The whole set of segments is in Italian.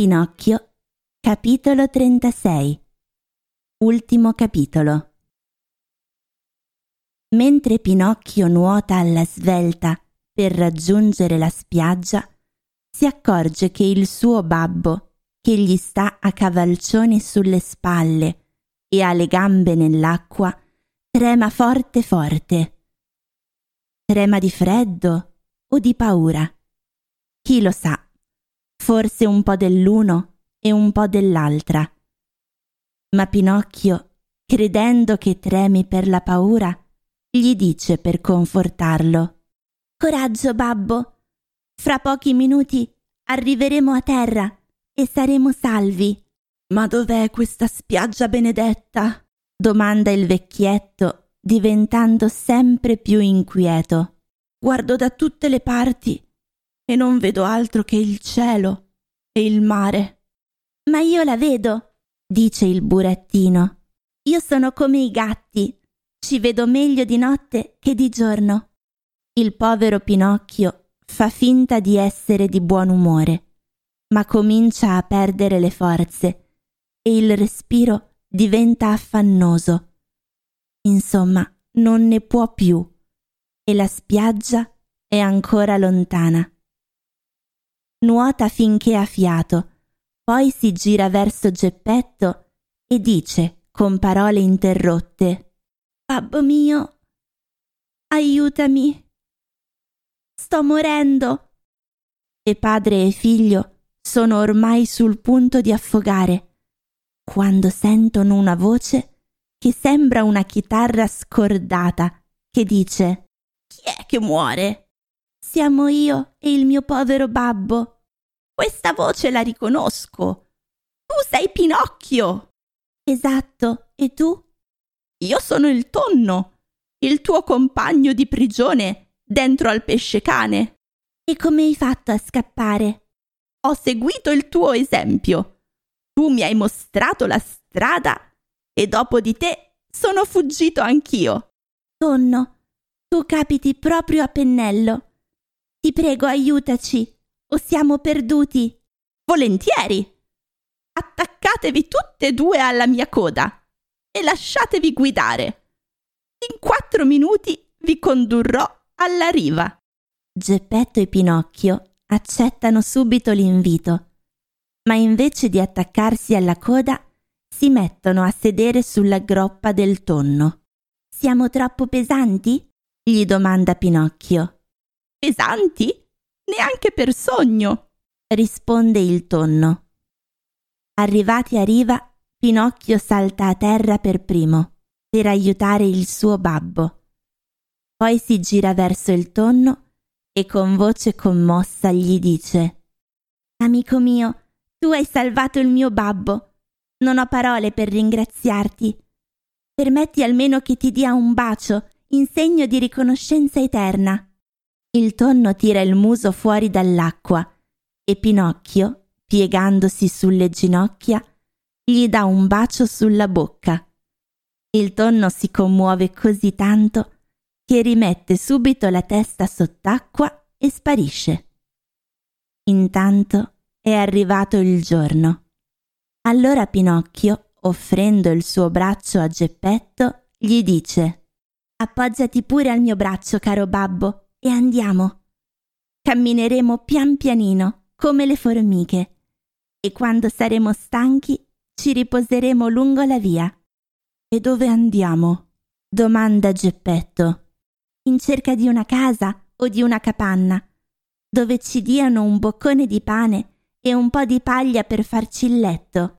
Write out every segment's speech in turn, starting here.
Pinocchio, capitolo 36 Ultimo capitolo Mentre Pinocchio nuota alla svelta per raggiungere la spiaggia, si accorge che il suo babbo, che gli sta a cavalcioni sulle spalle e ha le gambe nell'acqua, trema forte forte. Trema di freddo o di paura? Chi lo sa? Forse un po' dell'uno e un po' dell'altra. Ma Pinocchio, credendo che tremi per la paura, gli dice per confortarlo Coraggio, babbo. Fra pochi minuti arriveremo a terra e saremo salvi. Ma dov'è questa spiaggia benedetta? domanda il vecchietto, diventando sempre più inquieto. Guardo da tutte le parti e non vedo altro che il cielo e il mare. Ma io la vedo, dice il burattino. Io sono come i gatti, ci vedo meglio di notte che di giorno. Il povero Pinocchio fa finta di essere di buon umore, ma comincia a perdere le forze e il respiro diventa affannoso. Insomma, non ne può più e la spiaggia è ancora lontana nuota finché ha fiato, poi si gira verso Geppetto e dice con parole interrotte Babbo mio, aiutami. Sto morendo. E padre e figlio sono ormai sul punto di affogare, quando sentono una voce che sembra una chitarra scordata, che dice Chi è che muore? Siamo io e il mio povero babbo. Questa voce la riconosco. Tu sei Pinocchio. Esatto, e tu? Io sono il tonno, il tuo compagno di prigione dentro al pesce cane. E come hai fatto a scappare? Ho seguito il tuo esempio. Tu mi hai mostrato la strada e dopo di te sono fuggito anch'io. Tonno, tu capiti proprio a pennello. Ti prego, aiutaci, o siamo perduti. Volentieri. Attaccatevi tutte e due alla mia coda e lasciatevi guidare. In quattro minuti vi condurrò alla riva. Geppetto e Pinocchio accettano subito l'invito, ma invece di attaccarsi alla coda si mettono a sedere sulla groppa del tonno. Siamo troppo pesanti? gli domanda Pinocchio pesanti? Neanche per sogno, risponde il tonno. Arrivati a riva, Pinocchio salta a terra per primo, per aiutare il suo babbo. Poi si gira verso il tonno e con voce commossa gli dice Amico mio, tu hai salvato il mio babbo. Non ho parole per ringraziarti. Permetti almeno che ti dia un bacio in segno di riconoscenza eterna. Il tonno tira il muso fuori dall'acqua e Pinocchio, piegandosi sulle ginocchia, gli dà un bacio sulla bocca. Il tonno si commuove così tanto che rimette subito la testa sott'acqua e sparisce. Intanto è arrivato il giorno. Allora Pinocchio, offrendo il suo braccio a Geppetto, gli dice Appoggiati pure al mio braccio, caro babbo, e andiamo. Cammineremo pian pianino, come le formiche, e quando saremo stanchi ci riposeremo lungo la via. E dove andiamo? domanda Geppetto. In cerca di una casa o di una capanna, dove ci diano un boccone di pane e un po' di paglia per farci il letto.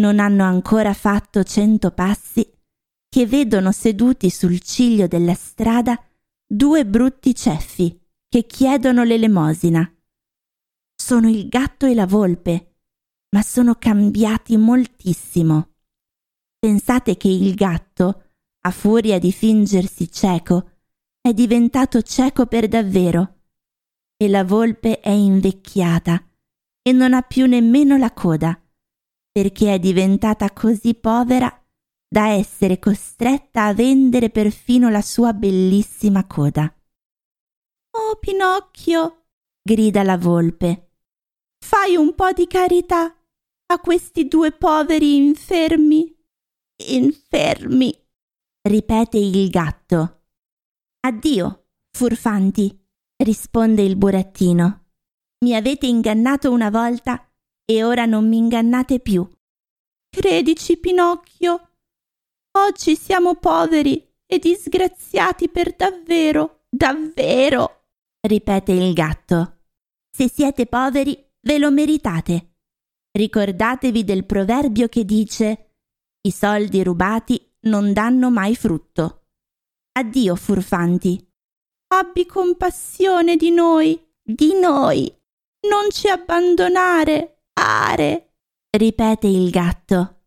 Non hanno ancora fatto cento passi che vedono seduti sul ciglio della strada due brutti ceffi che chiedono l'elemosina. Sono il gatto e la volpe, ma sono cambiati moltissimo. Pensate che il gatto, a furia di fingersi cieco, è diventato cieco per davvero e la volpe è invecchiata e non ha più nemmeno la coda, perché è diventata così povera da essere costretta a vendere perfino la sua bellissima coda. Oh, Pinocchio! grida la volpe. fai un po' di carità a questi due poveri infermi. Infermi, ripete il gatto. Addio, furfanti, risponde il burattino. Mi avete ingannato una volta e ora non mi ingannate più. Credici, Pinocchio. Oggi siamo poveri e disgraziati per davvero, davvero, ripete il gatto. Se siete poveri, ve lo meritate. Ricordatevi del proverbio che dice i soldi rubati non danno mai frutto. Addio, furfanti. Abbi compassione di noi, di noi. Non ci abbandonare, are, ripete il gatto.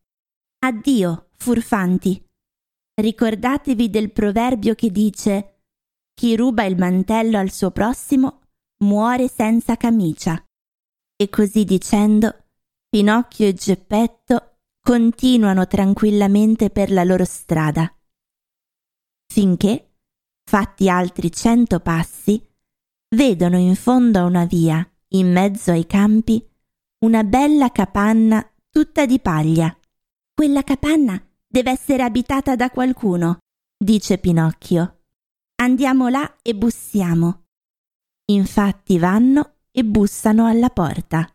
Addio, furfanti. Ricordatevi del proverbio che dice chi ruba il mantello al suo prossimo muore senza camicia. E così dicendo, Pinocchio e Geppetto continuano tranquillamente per la loro strada, finché, fatti altri cento passi, vedono in fondo a una via, in mezzo ai campi, una bella capanna tutta di paglia. Quella capanna deve essere abitata da qualcuno, dice Pinocchio. Andiamo là e bussiamo. Infatti vanno e bussano alla porta.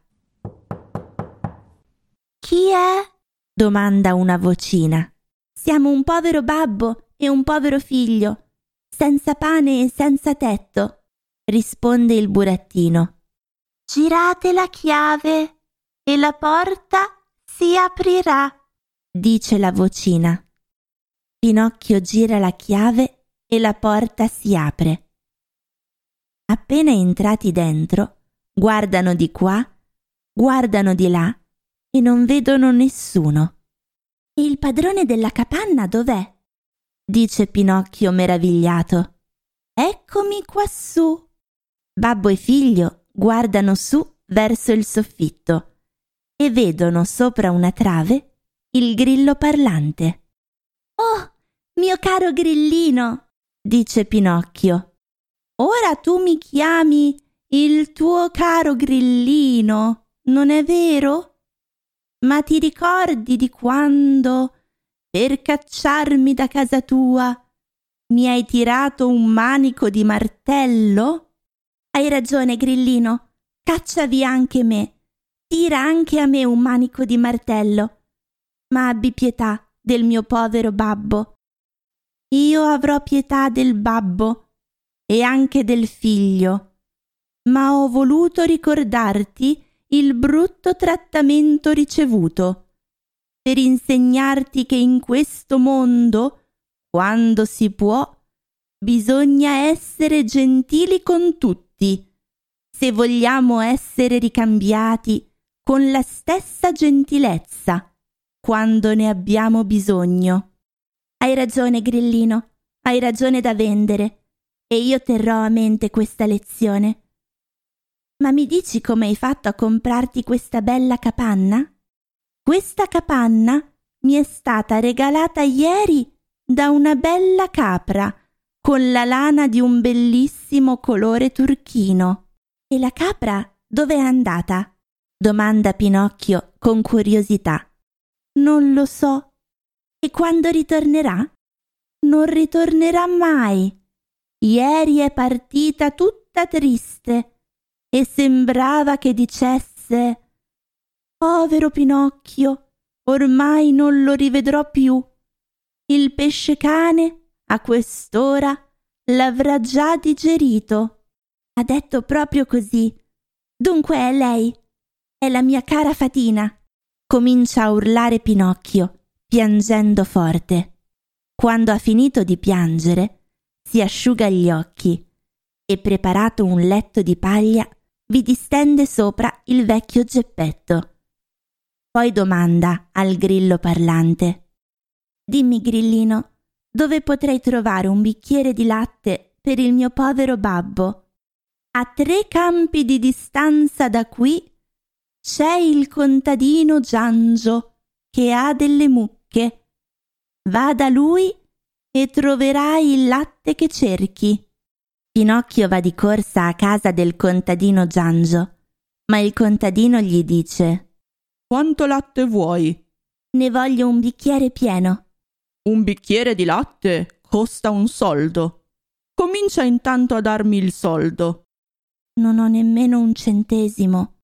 Chi è? domanda una vocina. Siamo un povero babbo e un povero figlio, senza pane e senza tetto, risponde il burattino. Girate la chiave e la porta si aprirà, dice la vocina. Pinocchio gira la chiave e la porta si apre. Appena entrati dentro, guardano di qua, guardano di là e non vedono nessuno. E il padrone della capanna dov'è? dice Pinocchio meravigliato. Eccomi quassù. Babbo e figlio guardano su verso il soffitto e vedono sopra una trave il grillo parlante. Oh, mio caro grillino, dice Pinocchio. Ora tu mi chiami il tuo caro grillino, non è vero? Ma ti ricordi di quando, per cacciarmi da casa tua, mi hai tirato un manico di martello? Hai ragione, grillino, caccia via anche me, tira anche a me un manico di martello, ma abbi pietà del mio povero babbo. Io avrò pietà del babbo e anche del figlio, ma ho voluto ricordarti il brutto trattamento ricevuto, per insegnarti che in questo mondo, quando si può, bisogna essere gentili con tutti, se vogliamo essere ricambiati con la stessa gentilezza quando ne abbiamo bisogno. Hai ragione, Grillino, hai ragione da vendere e io terrò a mente questa lezione. Ma mi dici come hai fatto a comprarti questa bella capanna? Questa capanna mi è stata regalata ieri da una bella capra con la lana di un bellissimo colore turchino. E la capra dove è andata? domanda Pinocchio con curiosità. Non lo so. E quando ritornerà? Non ritornerà mai. Ieri è partita tutta triste e sembrava che dicesse Povero Pinocchio, ormai non lo rivedrò più. Il pesce cane a quest'ora l'avrà già digerito. Ha detto proprio così. Dunque è lei. È la mia cara Fatina. Comincia a urlare Pinocchio, piangendo forte. Quando ha finito di piangere, si asciuga gli occhi e preparato un letto di paglia vi distende sopra il vecchio Geppetto. Poi domanda al grillo parlante Dimmi, grillino, dove potrei trovare un bicchiere di latte per il mio povero babbo? A tre campi di distanza da qui c'è il contadino Giangio che ha delle mucche. Va da lui e troverai il latte che cerchi. Pinocchio va di corsa a casa del contadino Giangio, Ma il contadino gli dice Quanto latte vuoi? Ne voglio un bicchiere pieno. Un bicchiere di latte costa un soldo. Comincia intanto a darmi il soldo. Non ho nemmeno un centesimo,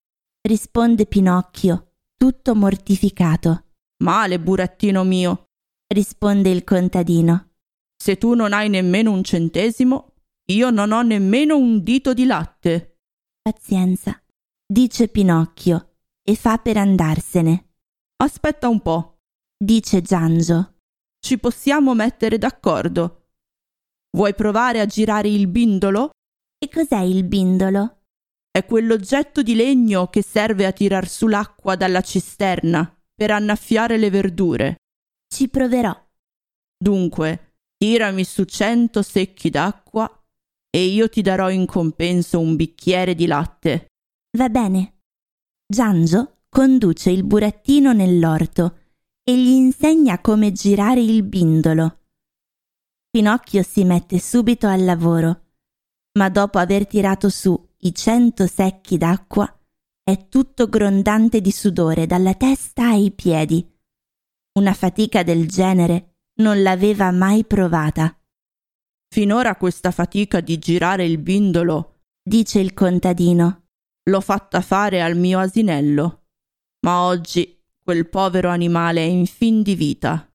risponde Pinocchio, tutto mortificato. Male, burattino mio, risponde il contadino. Se tu non hai nemmeno un centesimo, io non ho nemmeno un dito di latte. Pazienza, dice Pinocchio e fa per andarsene. Aspetta un po', dice Giangio. Ci possiamo mettere d'accordo. Vuoi provare a girare il bindolo? E cos'è il bindolo? È quell'oggetto di legno che serve a tirar su l'acqua dalla cisterna per annaffiare le verdure. Ci proverò. Dunque, tirami su cento secchi d'acqua e io ti darò in compenso un bicchiere di latte. Va bene. Giangio conduce il burattino nell'orto e gli insegna come girare il bindolo. Pinocchio si mette subito al lavoro ma dopo aver tirato su i cento secchi d'acqua, è tutto grondante di sudore dalla testa ai piedi. Una fatica del genere non l'aveva mai provata. Finora questa fatica di girare il bindolo, dice il contadino, l'ho fatta fare al mio asinello, ma oggi quel povero animale è in fin di vita.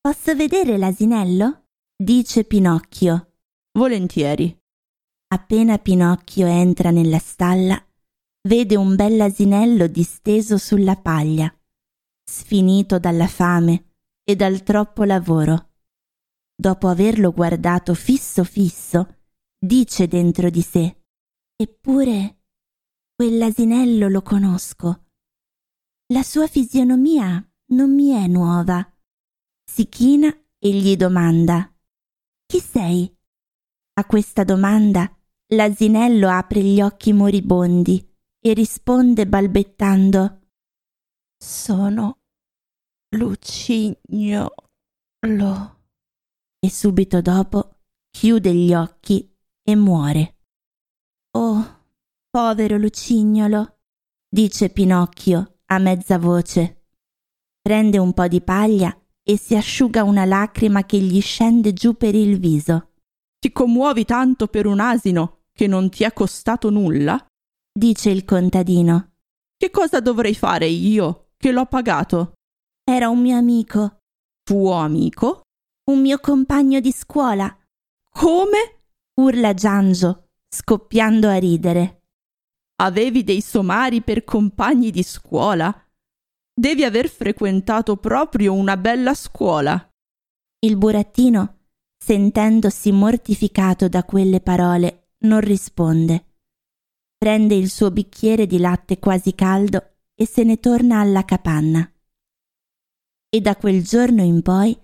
Posso vedere l'asinello? dice Pinocchio. Volentieri. Appena Pinocchio entra nella stalla, vede un bell'asinello disteso sulla paglia, sfinito dalla fame e dal troppo lavoro. Dopo averlo guardato fisso fisso, dice dentro di sé, Eppure quell'asinello lo conosco. La sua fisionomia non mi è nuova. Si china e gli domanda, Chi sei? A questa domanda L'asinello apre gli occhi moribondi e risponde balbettando Sono Lucignolo. E subito dopo chiude gli occhi e muore. Oh, povero Lucignolo, dice Pinocchio a mezza voce. Prende un po' di paglia e si asciuga una lacrima che gli scende giù per il viso. Ti commuovi tanto per un asino che non ti è costato nulla? dice il contadino. Che cosa dovrei fare io, che l'ho pagato? Era un mio amico. Tuo amico? Un mio compagno di scuola. Come? urla Giangio, scoppiando a ridere. Avevi dei somari per compagni di scuola? Devi aver frequentato proprio una bella scuola. Il burattino, sentendosi mortificato da quelle parole, non risponde. Prende il suo bicchiere di latte quasi caldo e se ne torna alla capanna. E da quel giorno in poi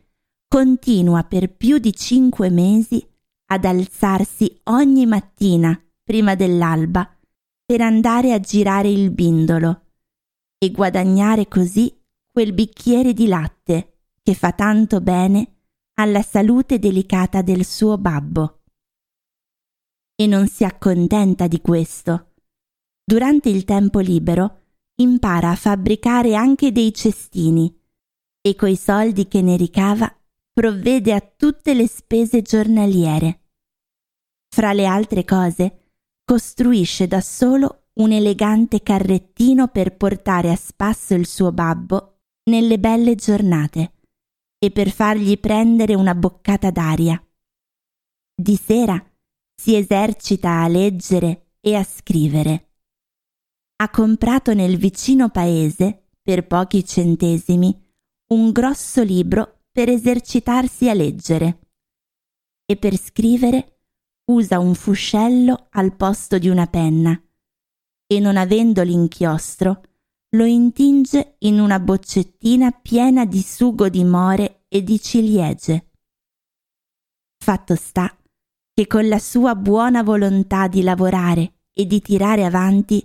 continua per più di cinque mesi ad alzarsi ogni mattina prima dell'alba per andare a girare il bindolo e guadagnare così quel bicchiere di latte che fa tanto bene alla salute delicata del suo babbo e non si accontenta di questo. Durante il tempo libero impara a fabbricare anche dei cestini e coi soldi che ne ricava provvede a tutte le spese giornaliere. Fra le altre cose, costruisce da solo un elegante carrettino per portare a spasso il suo babbo nelle belle giornate e per fargli prendere una boccata d'aria. Di sera si esercita a leggere e a scrivere. Ha comprato nel vicino paese, per pochi centesimi, un grosso libro per esercitarsi a leggere e per scrivere usa un fuscello al posto di una penna e non avendo l'inchiostro lo intinge in una boccettina piena di sugo di more e di ciliegie. Fatto sta che con la sua buona volontà di lavorare e di tirare avanti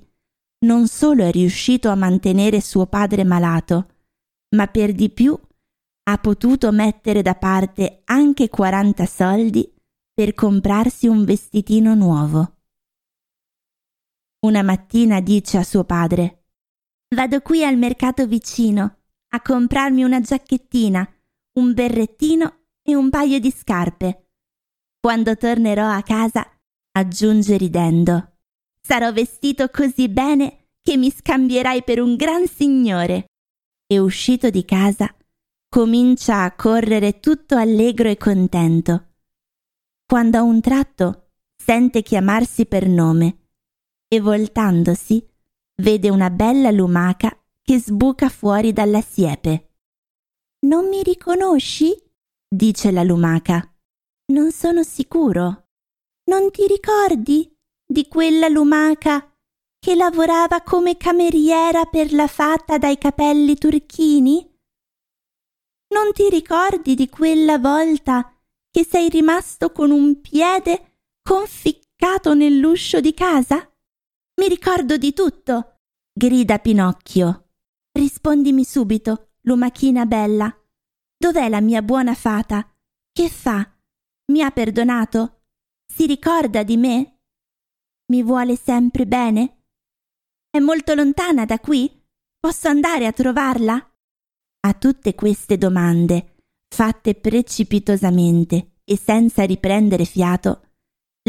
non solo è riuscito a mantenere suo padre malato, ma per di più ha potuto mettere da parte anche 40 soldi per comprarsi un vestitino nuovo. Una mattina dice a suo padre Vado qui al mercato vicino a comprarmi una giacchettina, un berrettino e un paio di scarpe. Quando tornerò a casa, aggiunge ridendo, sarò vestito così bene che mi scambierai per un gran signore. E uscito di casa, comincia a correre tutto allegro e contento. Quando a un tratto sente chiamarsi per nome e voltandosi vede una bella lumaca che sbuca fuori dalla siepe. Non mi riconosci? dice la lumaca. Non sono sicuro. Non ti ricordi di quella lumaca che lavorava come cameriera per la fata dai capelli turchini? Non ti ricordi di quella volta che sei rimasto con un piede conficcato nell'uscio di casa? Mi ricordo di tutto, grida Pinocchio. Rispondimi subito, lumachina bella. Dov'è la mia buona fata? Che fa? Mi ha perdonato? Si ricorda di me? Mi vuole sempre bene? È molto lontana da qui? Posso andare a trovarla? A tutte queste domande, fatte precipitosamente e senza riprendere fiato,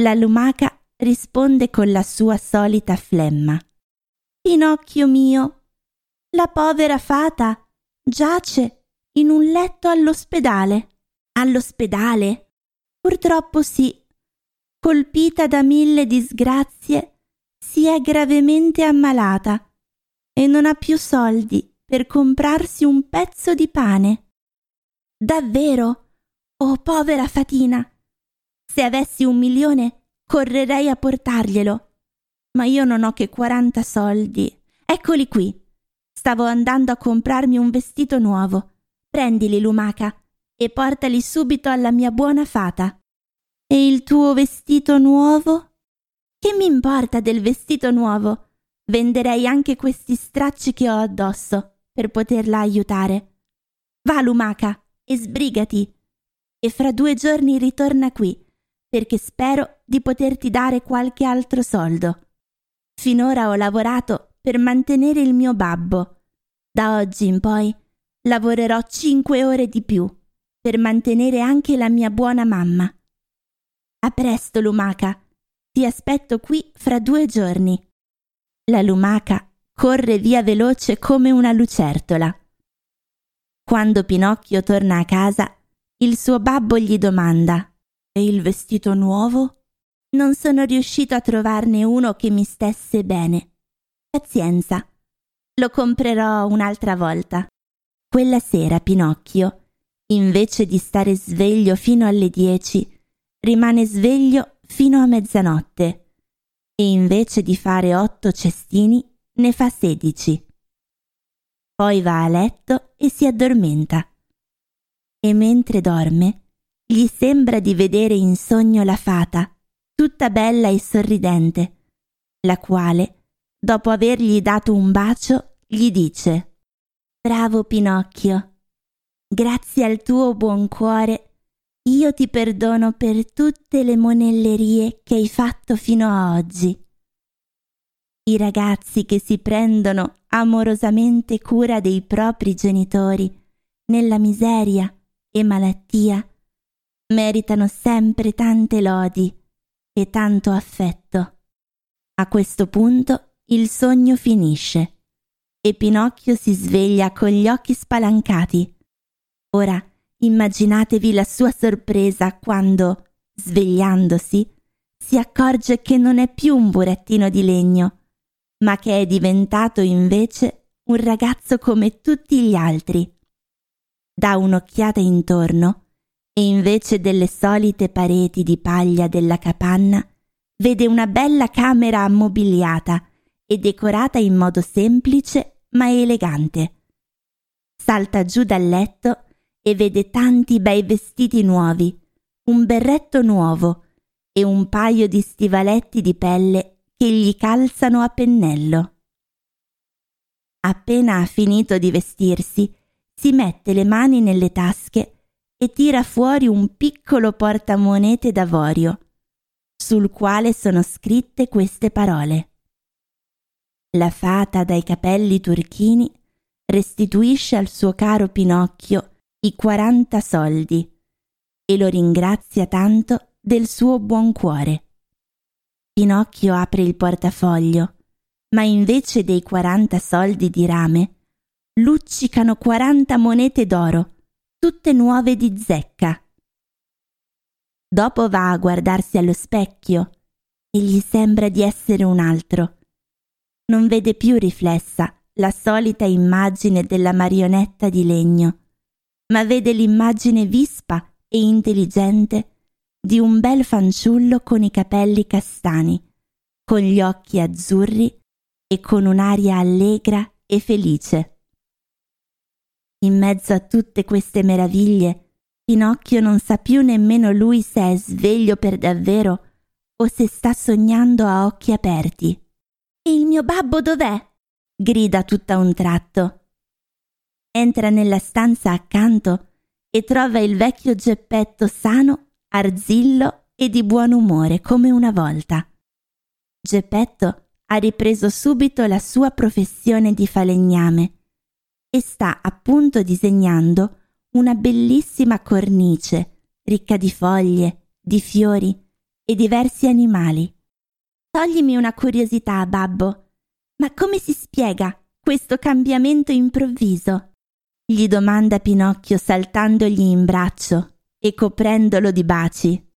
la lumaca risponde con la sua solita flemma. Pinocchio mio, la povera fata giace in un letto all'ospedale. All'ospedale? Purtroppo sì. Colpita da mille disgrazie, si è gravemente ammalata e non ha più soldi per comprarsi un pezzo di pane. Davvero? Oh povera fatina! Se avessi un milione, correrei a portarglielo. Ma io non ho che quaranta soldi. Eccoli qui. Stavo andando a comprarmi un vestito nuovo. Prendili, lumaca, e portali subito alla mia buona fata. E il tuo vestito nuovo? Che mi importa del vestito nuovo? Venderei anche questi stracci che ho addosso per poterla aiutare. Va, lumaca, e sbrigati. E fra due giorni ritorna qui, perché spero di poterti dare qualche altro soldo. Finora ho lavorato per mantenere il mio babbo. Da oggi in poi lavorerò cinque ore di più per mantenere anche la mia buona mamma. A presto, lumaca. Ti aspetto qui fra due giorni. La lumaca corre via veloce come una lucertola. Quando Pinocchio torna a casa, il suo babbo gli domanda E il vestito nuovo? Non sono riuscito a trovarne uno che mi stesse bene. Pazienza, lo comprerò un'altra volta. Quella sera Pinocchio, invece di stare sveglio fino alle dieci, rimane sveglio fino a mezzanotte e invece di fare otto cestini ne fa sedici. Poi va a letto e si addormenta. E mentre dorme, gli sembra di vedere in sogno la fata, tutta bella e sorridente, la quale, dopo avergli dato un bacio, gli dice Bravo Pinocchio, grazie al tuo buon cuore io ti perdono per tutte le monellerie che hai fatto fino a oggi i ragazzi che si prendono amorosamente cura dei propri genitori nella miseria e malattia meritano sempre tante lodi e tanto affetto. A questo punto il sogno finisce e Pinocchio si sveglia con gli occhi spalancati. Ora immaginatevi la sua sorpresa quando, svegliandosi, si accorge che non è più un burattino di legno, ma che è diventato invece un ragazzo come tutti gli altri. Dà un'occhiata intorno e invece delle solite pareti di paglia della capanna vede una bella camera ammobiliata e decorata in modo semplice ma elegante. Salta giù dal letto e vede tanti bei vestiti nuovi, un berretto nuovo e un paio di stivaletti di pelle che gli calzano a pennello. Appena ha finito di vestirsi, si mette le mani nelle tasche e tira fuori un piccolo portamonete d'avorio, sul quale sono scritte queste parole. La fata dai capelli turchini restituisce al suo caro Pinocchio i 40 soldi e lo ringrazia tanto del suo buon cuore. Pinocchio apre il portafoglio, ma invece dei 40 soldi di rame, luccicano 40 monete d'oro, tutte nuove di zecca. Dopo va a guardarsi allo specchio e gli sembra di essere un altro. Non vede più riflessa la solita immagine della marionetta di legno, ma vede l'immagine vispa e intelligente di un bel fanciullo con i capelli castani, con gli occhi azzurri e con un'aria allegra e felice. In mezzo a tutte queste meraviglie, Pinocchio non sa più nemmeno lui se è sveglio per davvero o se sta sognando a occhi aperti. E il mio babbo dov'è? grida tutta un tratto. Entra nella stanza accanto e trova il vecchio Geppetto sano, arzillo e di buon umore come una volta. Geppetto ha ripreso subito la sua professione di falegname e sta appunto disegnando una bellissima cornice ricca di foglie, di fiori e diversi animali. Toglimi una curiosità, babbo. Ma come si spiega questo cambiamento improvviso? Gli domanda Pinocchio saltandogli in braccio e coprendolo di baci.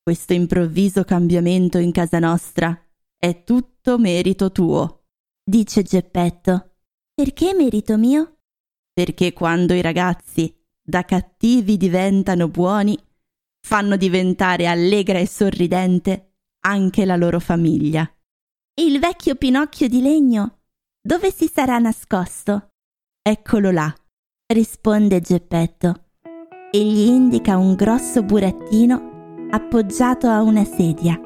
Questo improvviso cambiamento in casa nostra è tutto merito tuo, dice Geppetto. Perché merito mio? Perché quando i ragazzi da cattivi diventano buoni, fanno diventare allegra e sorridente anche la loro famiglia. Il vecchio Pinocchio di legno dove si sarà nascosto? Eccolo là, risponde Geppetto e gli indica un grosso burattino appoggiato a una sedia,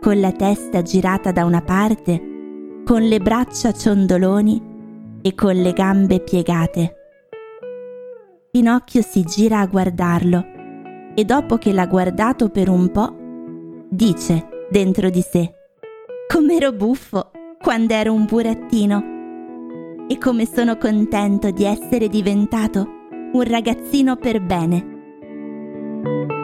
con la testa girata da una parte, con le braccia ciondoloni e con le gambe piegate. Pinocchio si gira a guardarlo e dopo che l'ha guardato per un po', dice dentro di sé Com'ero buffo quando ero un burattino e come sono contento di essere diventato un ragazzino per bene.